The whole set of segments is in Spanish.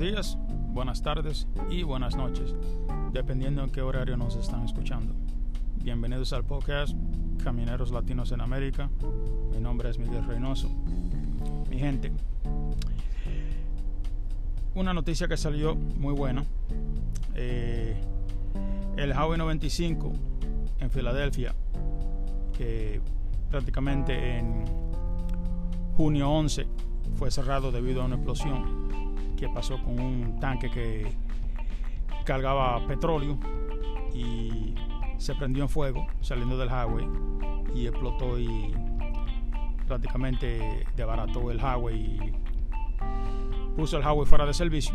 días, buenas tardes y buenas noches, dependiendo en qué horario nos están escuchando. Bienvenidos al podcast Camineros Latinos en América. Mi nombre es Miguel Reynoso. Mi gente, una noticia que salió muy buena. Eh, el Highway 95 en Filadelfia, que prácticamente en junio 11 fue cerrado debido a una explosión que pasó con un tanque que cargaba petróleo y se prendió en fuego saliendo del highway y explotó y prácticamente desbarató el highway y puso el highway fuera de servicio.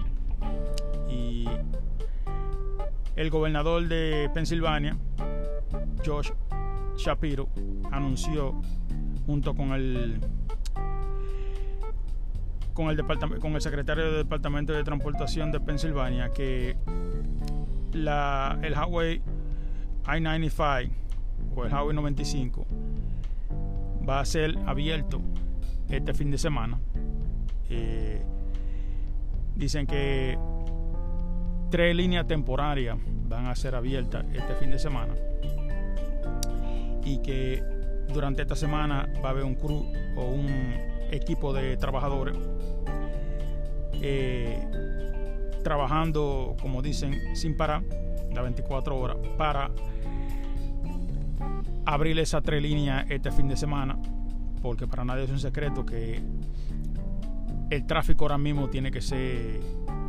Y el gobernador de Pensilvania Josh Shapiro anunció junto con el con el, con el secretario del Departamento de Transportación de Pensilvania que la, el Highway I-95 o el Highway 95 va a ser abierto este fin de semana. Eh, dicen que tres líneas temporarias van a ser abiertas este fin de semana y que durante esta semana va a haber un crew o un equipo de trabajadores eh, trabajando, como dicen, sin parar, las 24 horas, para abrir esa tres líneas este fin de semana, porque para nadie es un secreto que el tráfico ahora mismo tiene que ser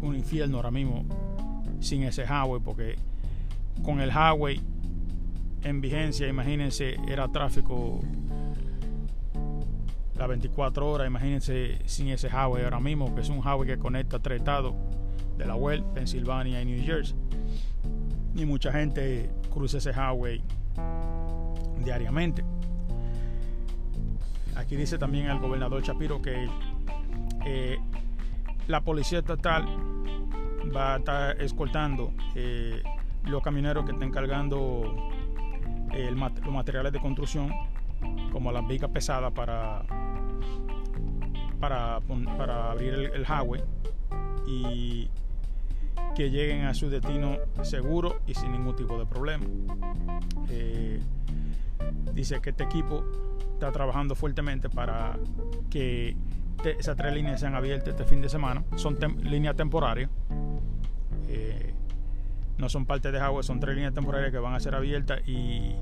un infierno ahora mismo sin ese highway, porque con el highway en vigencia, imagínense, era tráfico las 24 horas. Imagínense sin ese highway ahora mismo, que es un highway que conecta tres estados, Delaware, Pensilvania y New Jersey. Y mucha gente cruza ese highway diariamente. Aquí dice también el gobernador Chapiro que eh, la policía estatal va a estar escoltando eh, los camioneros que estén cargando eh, los materiales de construcción como las vigas pesadas para, para, abrir el, highway y que lleguen a su destino seguro y sin ningún tipo de problema. Eh, dice que este equipo está trabajando fuertemente para que esas tres líneas sean abiertas este fin de semana. Son líneas temporarias. Eh, no son parte de highway, son tres líneas temporarias que van a ser abiertas y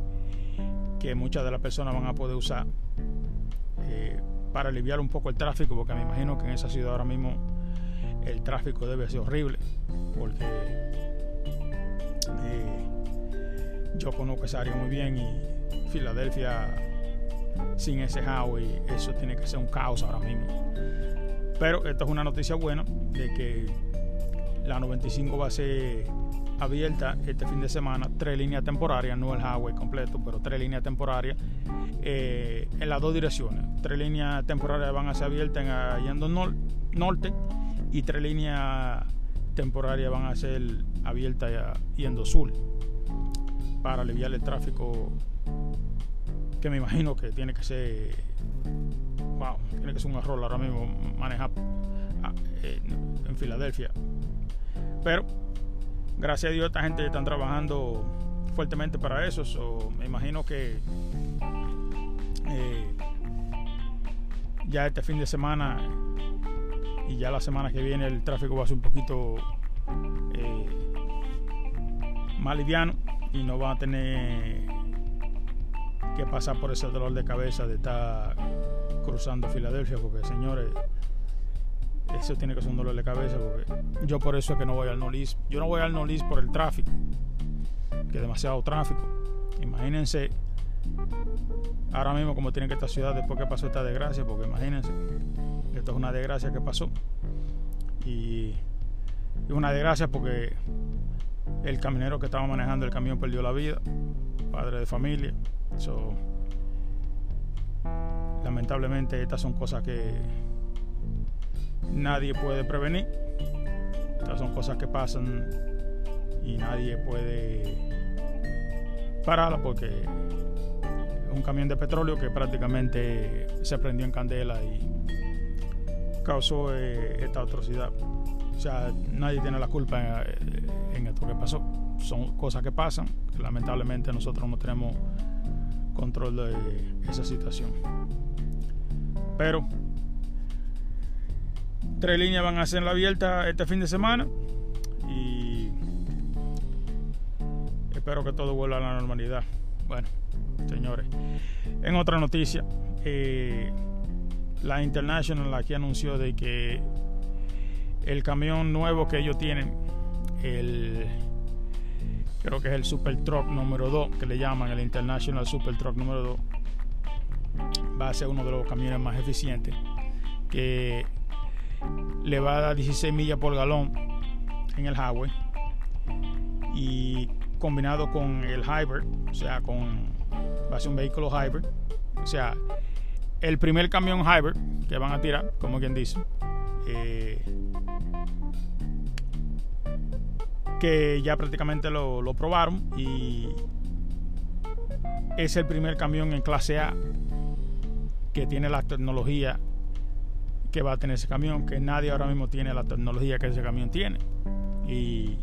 que muchas de las personas van a poder usar eh, para aliviar un poco el tráfico, porque me imagino que en esa ciudad ahora mismo el tráfico debe ser horrible, porque eh, yo conozco esa área muy bien y Filadelfia sin ese highway eso tiene que ser un caos ahora mismo. Pero esto es una noticia buena de que la 95 va a ser abierta este fin de semana tres líneas temporarias, no el highway completo, pero tres líneas temporarias eh, en las dos direcciones. Tres líneas temporarias van a ser abiertas en, norte y tres líneas temporarias van a ser abiertas yendo sur para aliviar el tráfico que me imagino que tiene que ser wow, tiene que ser un error ahora mismo manejar ah, en Filadelfia pero gracias a Dios esta gente está trabajando fuertemente para eso. me imagino que eh, ya este fin de semana y ya la semana que viene el tráfico va a ser un poquito eh, más liviano y no va a tener que pasar por ese dolor de cabeza de estar cruzando Filadelfia porque señores eso tiene que ser un dolor de cabeza porque yo por eso es que no voy al Nolis. Yo no voy al Nolis por el tráfico, que es demasiado tráfico. Imagínense ahora mismo como tiene que esta ciudad después que pasó esta desgracia, porque imagínense, esto es una desgracia que pasó. Y es una desgracia porque el camionero que estaba manejando el camión perdió la vida, padre de familia. lamentablemente estas son cosas que nadie puede prevenir. Estas son cosas que pasan y nadie puede pararla porque es un camión de petróleo que prácticamente se prendió en candela y causó eh, esta atrocidad. O sea, nadie tiene la culpa en, en esto que pasó. Son cosas que pasan. Lamentablemente nosotros no tenemos control de esa situación. Pero tres líneas van a ser la abierta este fin de semana y espero que todo vuelva a la normalidad. Bueno, señores, en otra noticia, eh, la International aquí anunció de que el camión nuevo que ellos tienen, el creo que es el Super Truck número 2, que le llaman el International Super Truck número 2, va a ser uno de los camiones más eficientes, que le va a dar 16 millas por galón en el highway. Y combinado con el hybrid, o sea, con va a ser un vehículo hybrid, o sea, el primer camión hybrid que van a tirar, como quien dice, eh, que ya prácticamente lo, lo probaron y es el primer camión en clase A que tiene la tecnología que va a tener ese camión, que nadie ahora mismo tiene la tecnología que ese camión tiene. Y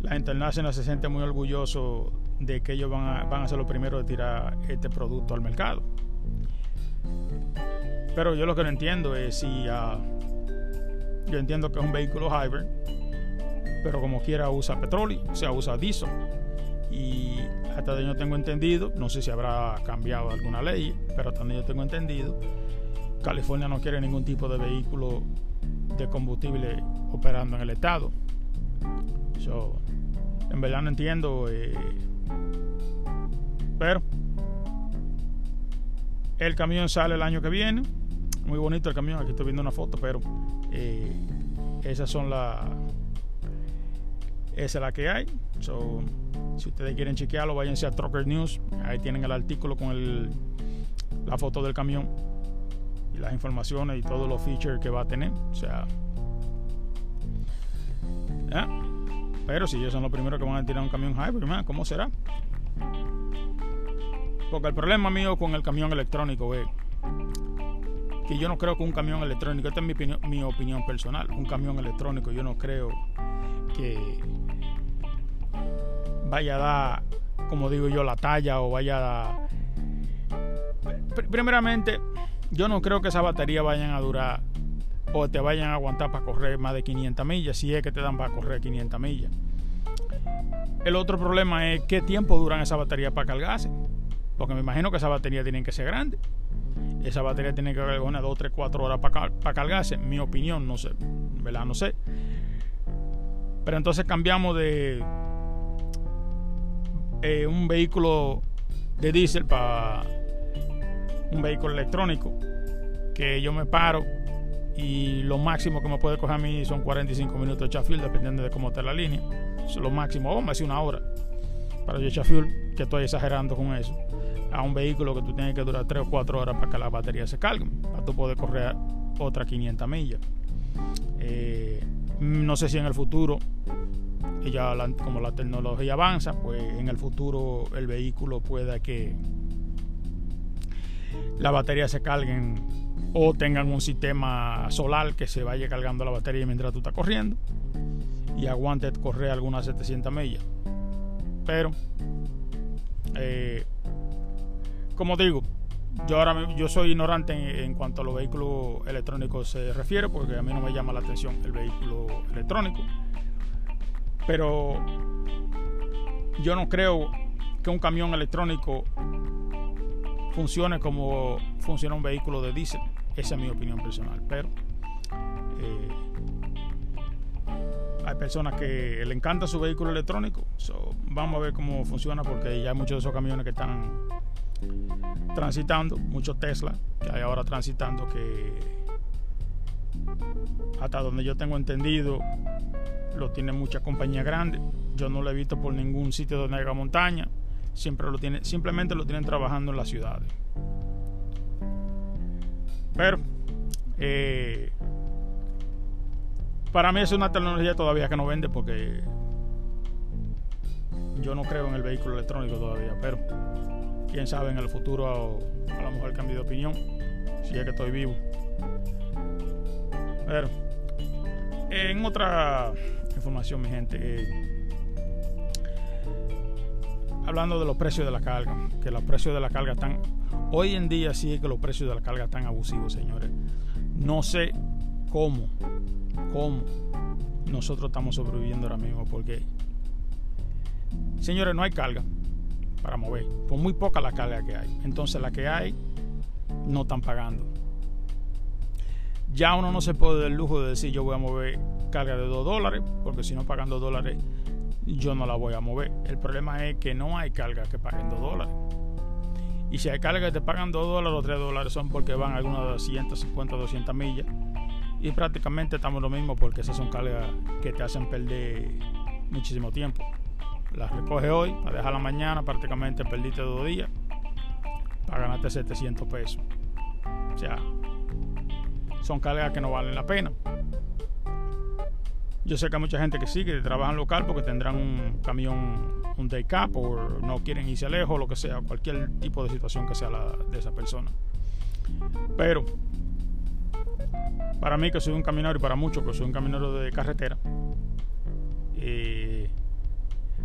la International se siente muy orgulloso de que ellos van a, van a ser los primeros de tirar este producto al mercado. Pero yo lo que no entiendo es si uh, yo entiendo que es un vehículo hybrid, pero como quiera usa petróleo, o sea, usa diesel. Y hasta donde yo tengo entendido, no sé si habrá cambiado alguna ley, pero hasta donde yo tengo entendido, California no quiere ningún tipo de vehículo de combustible operando en el estado. en verdad no entiendo. Eh, pero el camión sale el año que viene. Muy bonito el camión. Aquí estoy viendo una foto, pero eh, esas son las. Esa es la que hay. si ustedes quieren chequearlo, váyanse a Trucker News. Ahí tienen el artículo con el, la foto del camión y las informaciones y todos los features que va a tener. O sea, pero si ellos son los primeros que van a tirar un camión hybrid, ¿cómo será? Porque el problema mío con el camión electrónico es que yo no creo que un camión electrónico, esta es mi opinión, mi opinión personal, un camión electrónico yo no creo que vaya a dar, como digo yo, la talla o vaya a. Primeramente, yo no creo que esa batería vayan a durar o te vayan a aguantar para correr más de 500 millas, si es que te dan para correr 500 millas. El otro problema es qué tiempo duran esa batería para cargarse. Porque me imagino que esa batería tienen que ser grande. Esa batería tiene que haber una 2, 3, 4 horas para, para cargarse. Mi opinión, no sé. ¿Verdad? No sé. Pero entonces cambiamos de eh, un vehículo de diésel para un vehículo electrónico que yo me paro y lo máximo que me puede coger a mí son 45 minutos de chafuel dependiendo de cómo esté la línea. es lo máximo, o más una hora para yo chafuel que estoy exagerando con eso. A un vehículo que tú tienes que durar 3 o 4 horas para que la batería se cargue, para tú poder correr otras 500 millas. Eh, no sé si en el futuro, ya como la tecnología avanza, pues en el futuro el vehículo pueda que la batería se carguen o tengan un sistema solar que se vaya cargando la batería mientras tú estás corriendo y aguante correr algunas 700 millas. Pero, eh, como digo, yo ahora yo soy ignorante en, cuanto a los vehículos electrónicos se refiere, porque a mí no me llama la atención el vehículo electrónico. Pero yo no creo que un camión electrónico funcione como funciona un vehículo de diésel. Esa es mi opinión personal. Pero eh, hay personas que le encanta su vehículo electrónico. vamos a ver cómo funciona porque ya hay muchos de esos camiones que están transitando, muchos Tesla que hay ahora transitando que hasta donde yo tengo entendido lo tienen muchas compañías grandes. Yo no lo he visto por ningún sitio donde haya montaña siempre lo tiene, simplemente lo tienen trabajando en las ciudades. Pero eh, para mí es una tecnología todavía que no vende porque yo no creo en el vehículo electrónico todavía, pero quién sabe en el futuro a, lo mejor cambie de opinión si es que estoy vivo. Pero En otra información, mi gente, eh, hablando de los precios de la carga, que los precios de la carga están, hoy en día sí es que los precios de la carga están abusivos, señores. No sé cómo, cómo nosotros estamos sobreviviendo ahora mismo, porque, señores, no hay carga para mover, por muy poca la carga que hay. Entonces la que hay, no están pagando. Ya uno no se puede dar el lujo de decir yo voy a mover carga de 2 dólares, porque si no pagan 2 dólares yo no la voy a mover. El problema es que no hay carga que paguen 2 dólares. Y si hay carga que te pagan 2 dólares o 3 dólares son porque van algunas de 150, 200 millas. Y prácticamente estamos lo mismo porque esas son cargas que te hacen perder muchísimo tiempo. Las recoge hoy, la deja la mañana, prácticamente perdiste dos días para ganarte 700 pesos. O sea, son cargas que no valen la pena. Yo sé que hay mucha gente que sí, que trabajan local porque tendrán un camión, un day cap o no quieren irse lejos, lo que sea, cualquier tipo de situación que sea la de esa persona. Pero para mí que soy un caminero y para muchos que soy un caminero de carretera, eh,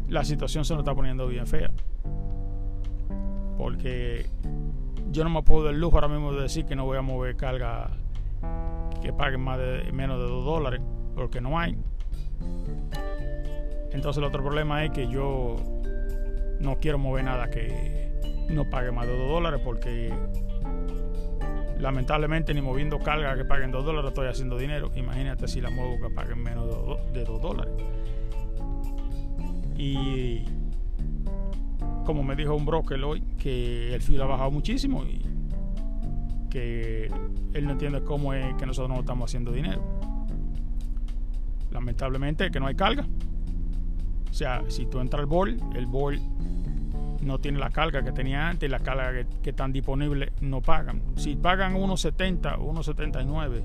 la situación se nos está poniendo bien fea. Porque yo no me puedo dar lujo ahora mismo de decir que no voy a mover carga que paguen más de menos de 2 dólares porque no hay. Entonces el otro problema es que yo no quiero mover nada que no pague más de 2 dólares porque lamentablemente ni moviendo carga que paguen 2 dólares estoy haciendo dinero. Imagínate si la muevo que paguen menos de 2 dólares. Y como me dijo un broker hoy, que el fuel ha bajado muchísimo y que él no entiende cómo es que nosotros no estamos haciendo dinero. Lamentablemente que no hay carga. O sea, si tú entras al bol, el bol no tiene la carga que tenía antes, la carga que, que están disponibles no pagan. Si pagan 1.70, 1.79,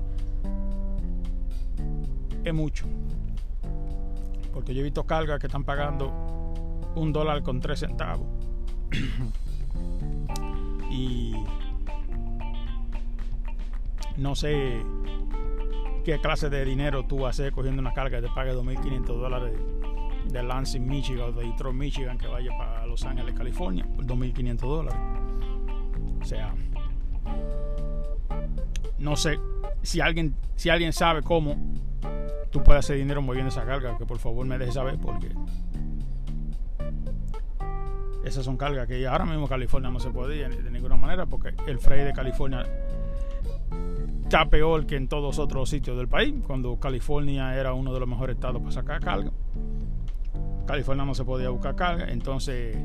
es mucho. Porque yo he visto cargas que están pagando un dólar con tres centavos. y no sé qué clase de dinero tú vas a hacer cogiendo una carga que te pague 2.500 dólares de Lansing, Michigan o de Detroit, Michigan que vaya para Los Ángeles, California, por 2.500 dólares. O sea, no sé si alguien, si alguien sabe cómo tú puedes hacer dinero moviendo esa carga, que por favor me deje saber porque esas son cargas que ahora mismo California no se podía de ninguna manera porque el freight de California está peor que en todos otros sitios del país, cuando California era uno de los mejores estados para sacar carga. California no se podía buscar carga, entonces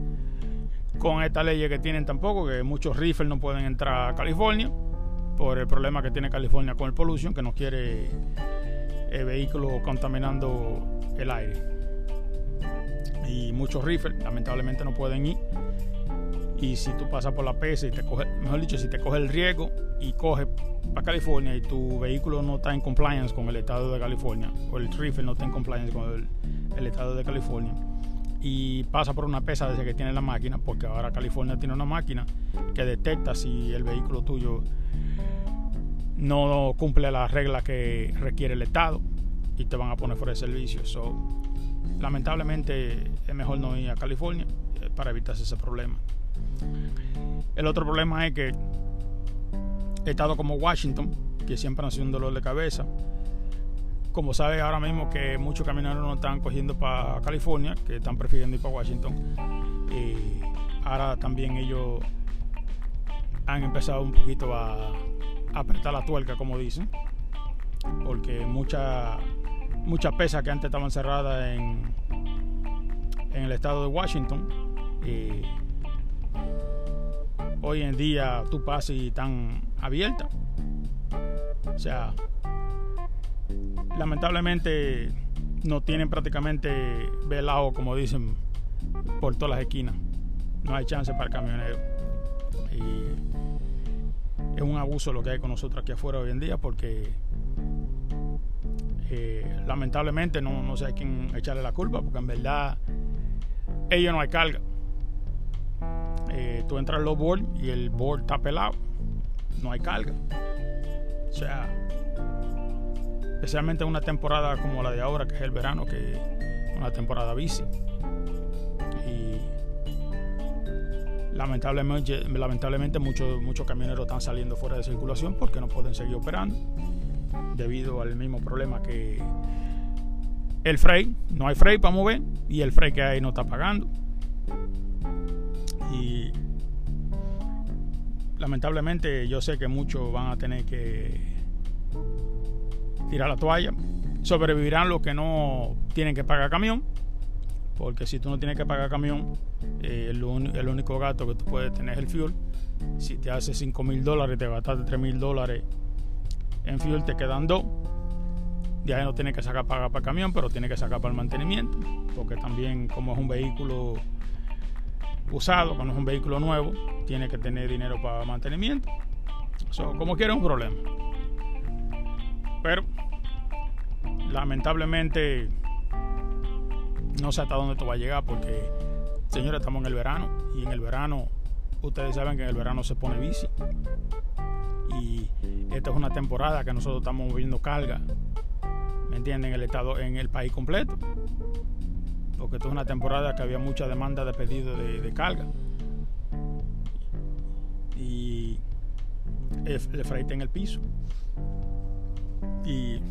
con esta ley que tienen tampoco, que muchos rifles no pueden entrar a California por el problema que tiene California con el pollution, que no quiere eh, vehículo contaminando el aire y muchos rifles lamentablemente no pueden ir. Y si tú pasas por la PESA y te coge, mejor dicho, si te coge el riesgo y coge para California y tu vehículo no está en compliance con el estado de California, o el rifle no está en compliance con el, estado de California, y pasa por una pesa desde que tiene la máquina, porque ahora California tiene una máquina que detecta si el vehículo tuyo no cumple las reglas que requiere el estado y te van a poner fuera de servicio. So, lamentablemente es mejor no ir a California eh, para evitarse ese problema. El otro problema es que estados como Washington, que siempre han sido un dolor de cabeza, como sabes ahora mismo que muchos camioneros no están cogiendo para California, que están prefiriendo ir para Washington, y ahora también ellos han empezado un poquito a, apretar la tuerca, como dicen, porque muchas muchas pesas que antes estaban cerradas en, en el estado de Washington. Hoy en día tú pasas y están abiertas. O sea, lamentablemente no tienen prácticamente velado, como dicen, por todas las esquinas. No hay chance para el camionero. Y es un abuso lo que hay con nosotros aquí afuera hoy en día porque eh, lamentablemente no, no sé a quién echarle la culpa, porque en verdad ellos no hay carga. Eh, tú entras en los board y el board está pelado, no hay carga. O sea, especialmente en una temporada como la de ahora, que es el verano, que es una temporada bici. Y lamentablemente, lamentablemente muchos, muchos camioneros están saliendo fuera de circulación porque no pueden seguir operando debido al mismo problema que el freight, no hay freight para mover y el freight que hay no está pagando. Y lamentablemente yo sé que muchos van a tener que tirar la toalla. Sobrevivirán los que no tienen que pagar camión, porque si tú no tienes que pagar camión, eh, el, único gasto que tú puedes tener es el fuel. Si te hace 5 mil dólares, te gastaste 3 mil dólares en fuel, te quedan dos. De ahí no tienes que sacar pagar para camión, pero tienes que sacar para el mantenimiento, porque también como es un vehículo usado, cuando es un vehículo nuevo, tiene que tener dinero para mantenimiento. como quiera un problema. Pero lamentablemente no sé hasta dónde esto va a llegar porque, señores, estamos en el verano y en el verano, ustedes saben que en el verano se pone bici. Y esta es una temporada que nosotros estamos moviendo carga, ¿me entienden? En el estado, en el país completo porque esto es una temporada que había mucha demanda de pedido de, carga. Y le freight en el piso. Y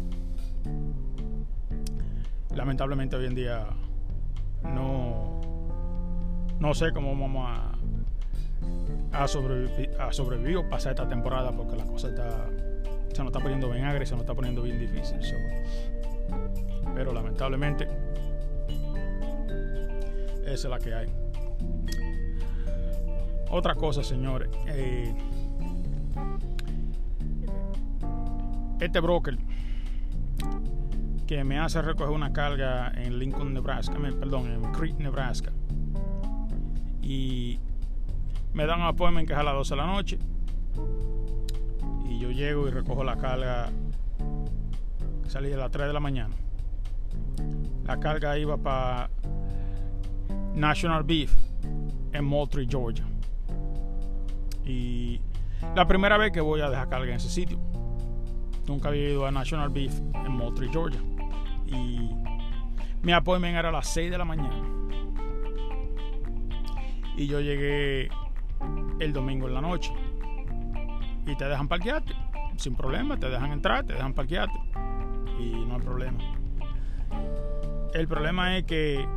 lamentablemente hoy en día no, no sé cómo vamos a, a, sobrevivir, a sobrevivir o pasar esta temporada porque la cosa está, se nos está poniendo bien agria, se nos está poniendo bien difícil. pero lamentablemente esa es la que hay. Otra cosa, señores. Eh, este broker que me hace recoger una carga en Lincoln, Nebraska, perdón, en Creek, Nebraska. Y me dan un appointment que es a las 12 de la noche. Y yo llego y recojo la carga salí a las 3 de la mañana. La carga iba para National Beef en Moultrie, Georgia. Y la primera vez que voy a dejar carga en ese sitio. Nunca había ido a National Beef en Moultrie, Georgia. Y mi appointment era a las 6 de la mañana. Y yo llegué el domingo en la noche. Y te dejan parquearte. Sin problema, te dejan entrar, te dejan parquearte. Y no hay problema. El problema es que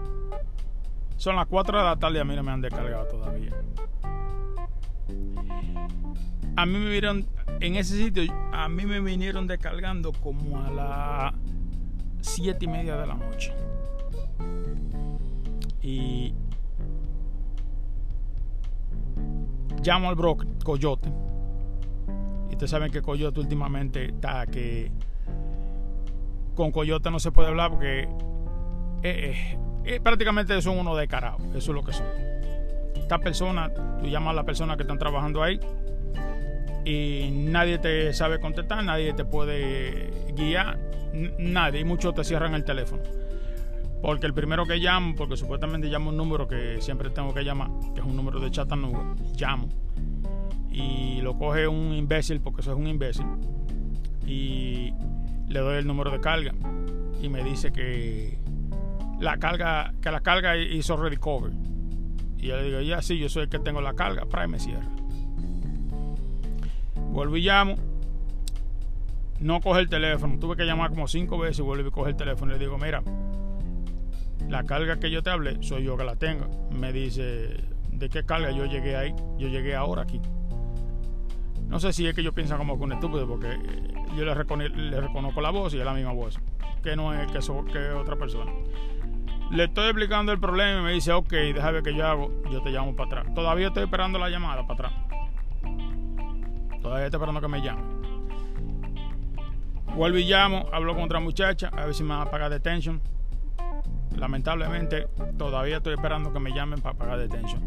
son las 4 de la tarde y a mí no me han descargado todavía. A mí me vieron en ese sitio, a mí me vinieron descargando como a las 7 y media de la noche. Y llamo al broker Coyote. Y ustedes saben que Coyote últimamente está que con Coyote no se puede hablar porque eh, eh, prácticamente son unos descarados. Eso es lo que son. Esta persona, tú llamas a la persona que están trabajando ahí y nadie te sabe contestar, nadie te puede guiar, nadie, y muchos te cierran el teléfono. Porque el primero que llamo, porque supuestamente llamo un número que siempre tengo que llamar, que es un número de Chattanooga, llamo. Y lo coge un imbécil, porque eso es un imbécil. Y le doy el número de carga. Y me dice que la carga, que la carga hizo recover. Y yo le digo, ya sí, yo soy el que tengo la carga, para me cierra. Vuelvo y llamo. No coge el teléfono. Tuve que llamar como cinco veces y vuelvo y coge el teléfono. Le digo, mira, la carga que yo te hablé, soy yo que la tengo. Me dice, ¿de qué carga yo llegué ahí? Yo llegué ahora aquí. No sé si es que yo pienso como que un estúpido, porque yo le, reconozco la voz y es la misma voz, que no es que, que otra persona. Le estoy explicando el problema y me dice, ok, déjame ver qué yo hago, yo te llamo para atrás. Todavía estoy esperando la llamada para atrás. Todavía estoy esperando que me llame. Vuelvo y llamo, hablo con otra muchacha, a ver si me van a pagar detention. Lamentablemente, todavía estoy esperando que me llamen para pagar detention.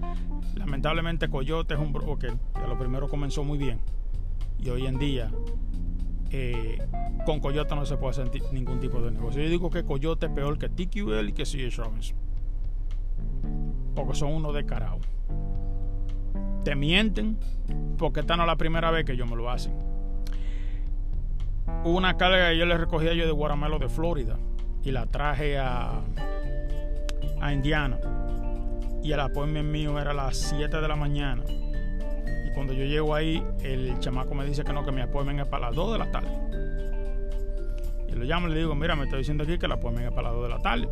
Lamentablemente, Coyote es un broker que lo primero comenzó muy bien. Y hoy en día eh, con Coyote no se puede hacer ningún tipo de negocio. Yo digo que Coyote es peor que TQL y que CH Robinson. Porque son unos descarados. Te mienten porque esta no es la primera vez que ellos me lo hacen. hubo una carga que yo le recogía yo de Guaramelo de Florida y la traje a, a Indiana. Y el appointment mío era a las 7 de la mañana. Cuando yo llego ahí, el chamaco me dice que no, que mi appointment es para las 2 de la tarde. Y lo llamo y le digo, mira, me estoy diciendo aquí que el appointment es para las 2 de la tarde.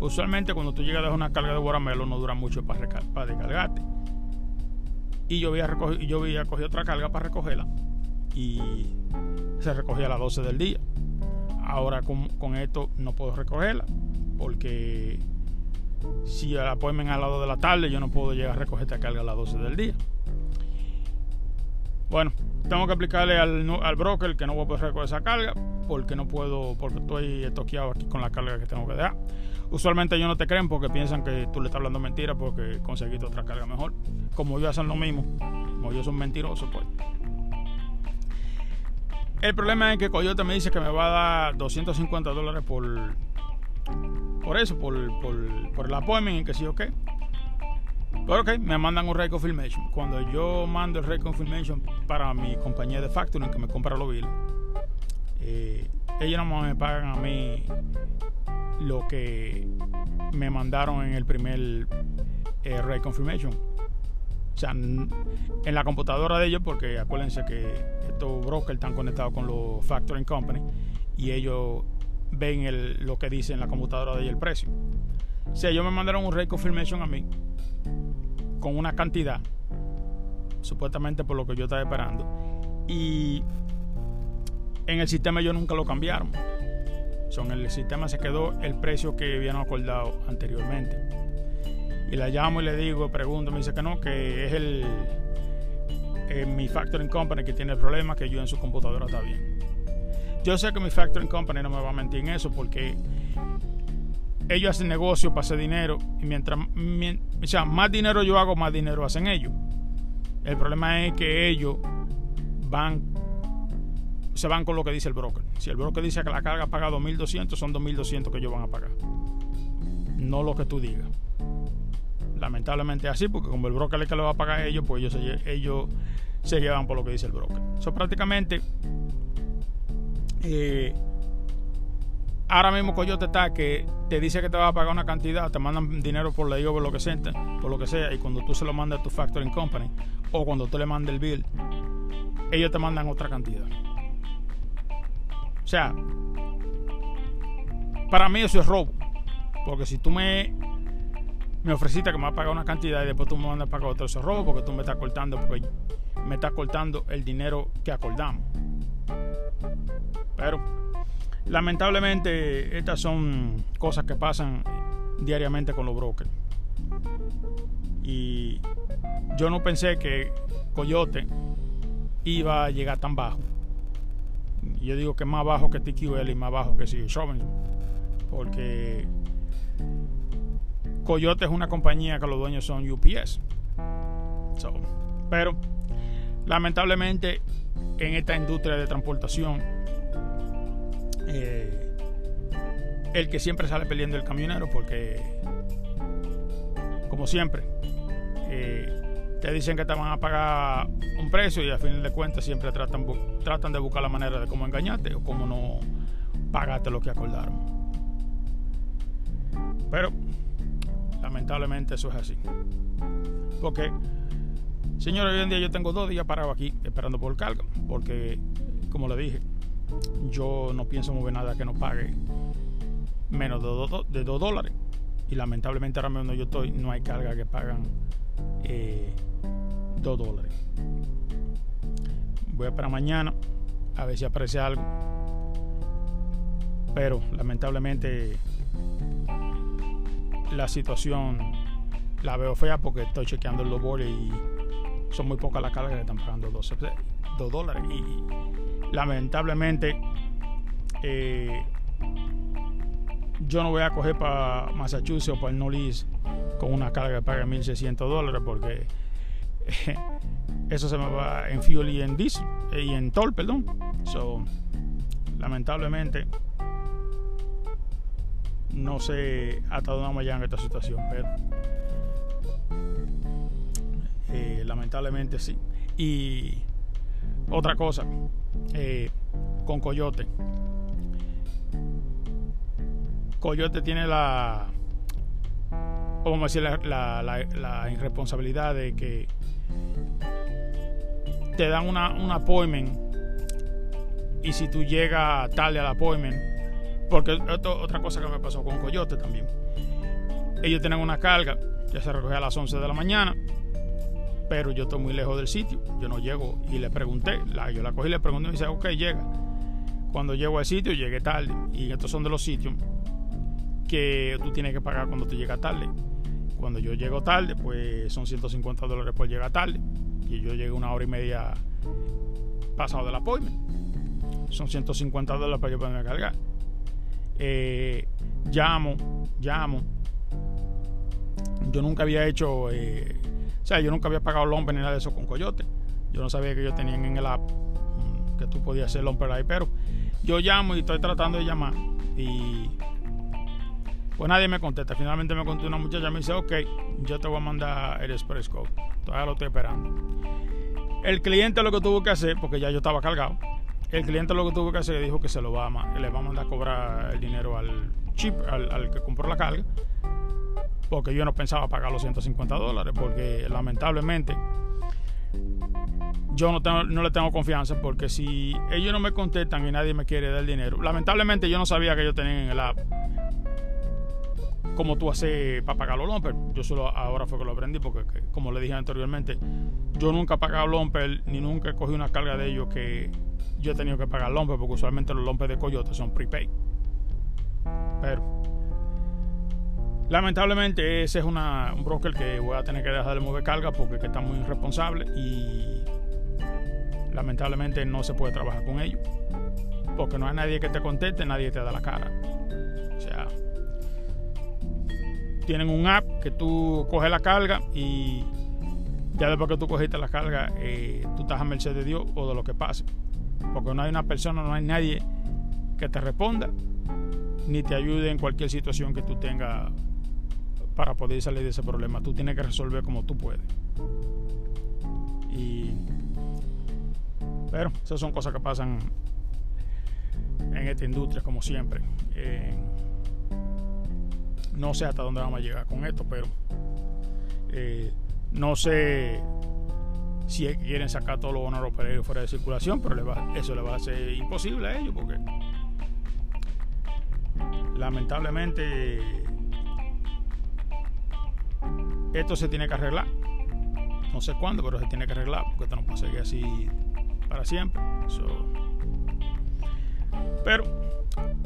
Usualmente cuando tú llegas a una carga de Guaramelo no dura mucho para, para descargarte. Y yo había, recogido, yo había cogido otra carga para recogerla. Y se recogía a las 12 del día. Ahora con, con esto no puedo recogerla porque si la ponen al lado de la tarde, yo no puedo llegar a recoger esta carga a las 12 del día. Bueno, tengo que aplicarle al, al broker que no voy a poder recoger esa carga porque no puedo, porque estoy toqueado aquí con la carga que tengo que dar. Usualmente ellos no te creen porque piensan que tú le estás hablando mentira porque conseguiste otra carga mejor. Como ellos hacen lo mismo, como ellos son mentirosos, pues el problema es que Coyote me dice que me va a dar 250 dólares por, por eso, por, por, por el appointment y que sí o qué. Pero ok, me mandan un rate confirmation. Cuando yo mando el rate confirmation para mi compañía de factoring que me compra los bills, eh, ellos no me pagan a mí lo que me mandaron en el primer eh, confirmation o sea, en la computadora de ellos, porque acuérdense que estos brokers están conectados con los factoring company y ellos ven lo que dice en la computadora de ellos el precio. O sea, ellos me mandaron un rate confirmation a mí con una cantidad, supuestamente por lo que yo estaba esperando, y en el sistema ellos nunca lo cambiaron. Son el sistema se quedó el precio que habían acordado anteriormente y la llamo y le digo, pregunto, me dice que no, que es el mi factoring company que tiene el problema, que yo en su computadora está bien. Yo sé que mi factoring company no me va a mentir en eso porque ellos hacen negocio para hacer dinero y mientras, o sea, más dinero yo hago, más dinero hacen ellos. El problema es que ellos van se van con lo que dice el broker. Si el broker dice que la carga paga 2.200, son 2.200 que ellos van a pagar. No lo que tú digas lamentablemente así, porque como el broker es que lo va a pagar a ellos, pues ellos se, ellos se llevan por lo que dice el broker. Eso prácticamente, eh, ahora mismo Coyote está que te dice que te va a pagar una cantidad, te mandan dinero por por lo que sea, por lo que sea, y cuando tú se lo mandas a tu factoring company o cuando tú le mandas el bill, ellos te mandan otra cantidad. O sea, para mí eso es robo. Porque si tú me me ofreciste que me va a pagar una cantidad y después tú me mandas a pagar otro. Eso robo porque tú me estás cortando, porque me estás cortando el dinero que acordamos. Pero lamentablemente estas son cosas que pasan diariamente con los brokers. Y yo no pensé que Coyote iba a llegar tan bajo. Yo digo que más bajo que TQL y más bajo que sigue Robinson. Porque Coyote es una compañía que los dueños son UPS. pero lamentablemente en esta industria de transportación, eh, el que siempre sale peleando el camionero porque, como siempre, eh, te dicen que te van a pagar un precio y a fin de cuentas siempre tratan, tratan de buscar la manera de cómo engañarte o cómo no pagarte lo que acordaron. Pero Lamentablemente eso es así. Porque, señores, hoy en día yo tengo dos días parado aquí esperando por carga. Porque, como le dije, yo no pienso mover nada que no pague menos de 2 dólares. Y lamentablemente ahora mismo donde yo estoy no hay carga que pagan 2 eh, dólares. Voy a esperar mañana a ver si aparece algo. Pero lamentablemente la situación la veo fea porque estoy chequeando el labor y son muy pocas las cargas que están pagando 12 dólares. Y lamentablemente eh, yo no voy a coger para Massachusetts o para el Northeast con una carga que paga 1.600 dólares porque eso se me va en fuel y en diesel y en toll, perdón. So, lamentablemente no sé hasta dónde vamos a llegar en esta situación, pero eh, lamentablemente sí. Y otra cosa, eh, con Coyote. Coyote tiene la, vamos a la, irresponsabilidad de que te dan una, un appointment y si tú llegas tarde al appointment, porque otra cosa que me pasó con Coyote también, ellos tienen una carga, ya se recoge a las 11 de la mañana, pero yo estoy muy lejos del sitio, yo no llego y le pregunté, yo la cogí y le pregunté y me dice, ok, llega. Cuando llego al sitio, llegué tarde y estos son de los sitios que tú tienes que pagar cuando tú llegas tarde. Cuando yo llego tarde, pues son 150 dólares por llegar tarde. Y yo llegué una hora y media pasado del appointment. Son 150 dólares para yo poderme cargar. Eh, llamo, llamo. Yo nunca había hecho, eh, o sea, yo nunca había pagado lomper ni nada de eso con Coyote. Yo no sabía que ellos tenían en el app mm, que tú podías hacer lomper ahí, pero yo llamo y estoy tratando de llamar y pues nadie me contesta. Finalmente me contó una muchacha, me dice, ok, yo te voy a mandar el Express Code. Todavía lo estoy esperando. El cliente lo que tuvo que hacer, porque ya yo estaba cargado, el cliente lo que tuvo que hacer dijo que se lo va a, le va a mandar a cobrar el dinero al chip, al, que compró la carga, porque yo no pensaba pagar los 150 dólares, porque lamentablemente yo no, tengo, le tengo confianza, porque si ellos no me contestan y nadie me quiere dar dinero, lamentablemente yo no sabía que ellos tenían en el app como tú haces para pagar los Lomper. Yo solo ahora fue que lo aprendí porque, como le dije anteriormente, yo nunca he pagado Lomper ni nunca he cogido una carga de ellos que yo he tenido que pagar Lomper porque usualmente los Lomper de Coyote son prepaid. Pero, lamentablemente, ese es un broker que voy a tener que dejar de mover carga porque está muy irresponsable y lamentablemente no se puede trabajar con ellos porque no hay nadie que te conteste, nadie te da la cara. O sea, tienen un app que tú coges la carga y ya después que tú cogiste la carga, eh, tú estás a merced de Dios o de lo que pase. Porque no hay una persona, no hay nadie que te responda ni te ayude en cualquier situación que tú tengas para poder salir de ese problema. Tú tienes que resolver como tú puedes. Y, pero esas son cosas que pasan en esta industria, como siempre. No sé hasta dónde vamos a llegar con esto, pero eh, no sé si quieren sacar todos los bonos operarios fuera de circulación, pero eso le va a ser imposible a ellos porque lamentablemente esto se tiene que arreglar. No sé cuándo, pero se tiene que arreglar porque esto no puede seguir así para siempre. pero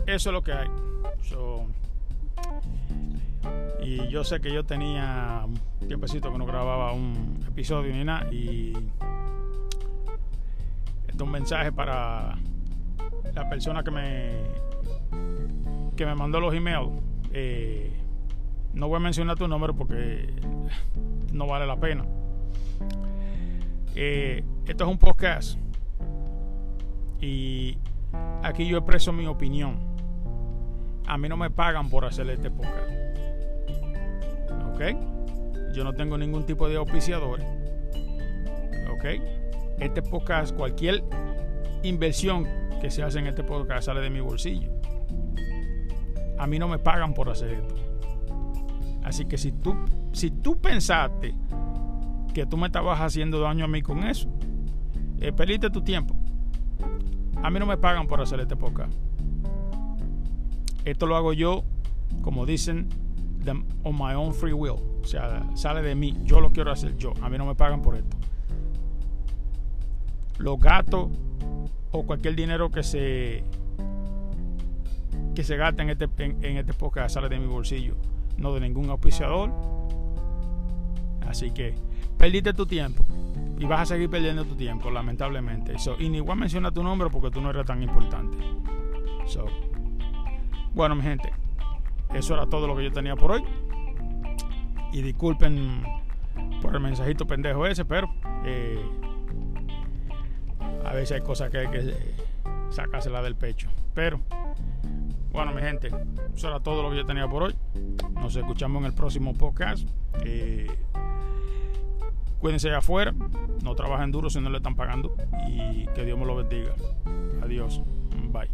eso es lo que hay. Y yo sé que yo tenía un tiempecito que no grababa un episodio ni nada. Y este es un mensaje para la persona que me que me mandó los emails. Eh, no voy a mencionar tu número porque no vale la pena. Eh, esto es un podcast y aquí yo expreso mi opinión. A mí no me pagan por hacer este podcast. Yo no tengo ningún tipo de auspiciadores. ¿Ok? Este podcast, cualquier inversión que se hace en este podcast sale de mi bolsillo. A mí no me pagan por hacer esto. Así que si tú, si tú pensaste que tú me estabas haciendo daño a mí con eso, eh, perdiste tu tiempo. A mí no me pagan por hacer este podcast. Esto lo hago yo, como dicen, on my own free will. O sea, sale de mí. Yo lo quiero hacer yo. A mí no me pagan por esto. Los gastos o cualquier dinero que se que se gasta en este, en, este podcast sale de mi bolsillo, no de ningún auspiciador. Así que perdiste tu tiempo y vas a seguir perdiendo tu tiempo, lamentablemente. y ni igual menciona tu nombre porque tú no eres tan importante. bueno, mi gente, eso era todo lo que yo tenía por hoy. Y disculpen por el mensajito pendejo ese, pero eh, a veces hay cosas que hay que sacársela del pecho. Pero, bueno, mi gente, eso era todo lo que yo tenía por hoy. Nos escuchamos en el próximo podcast. Eh, cuídense allá afuera. No trabajen duro si no le están pagando. Y que Dios me lo bendiga. Adiós. Bye.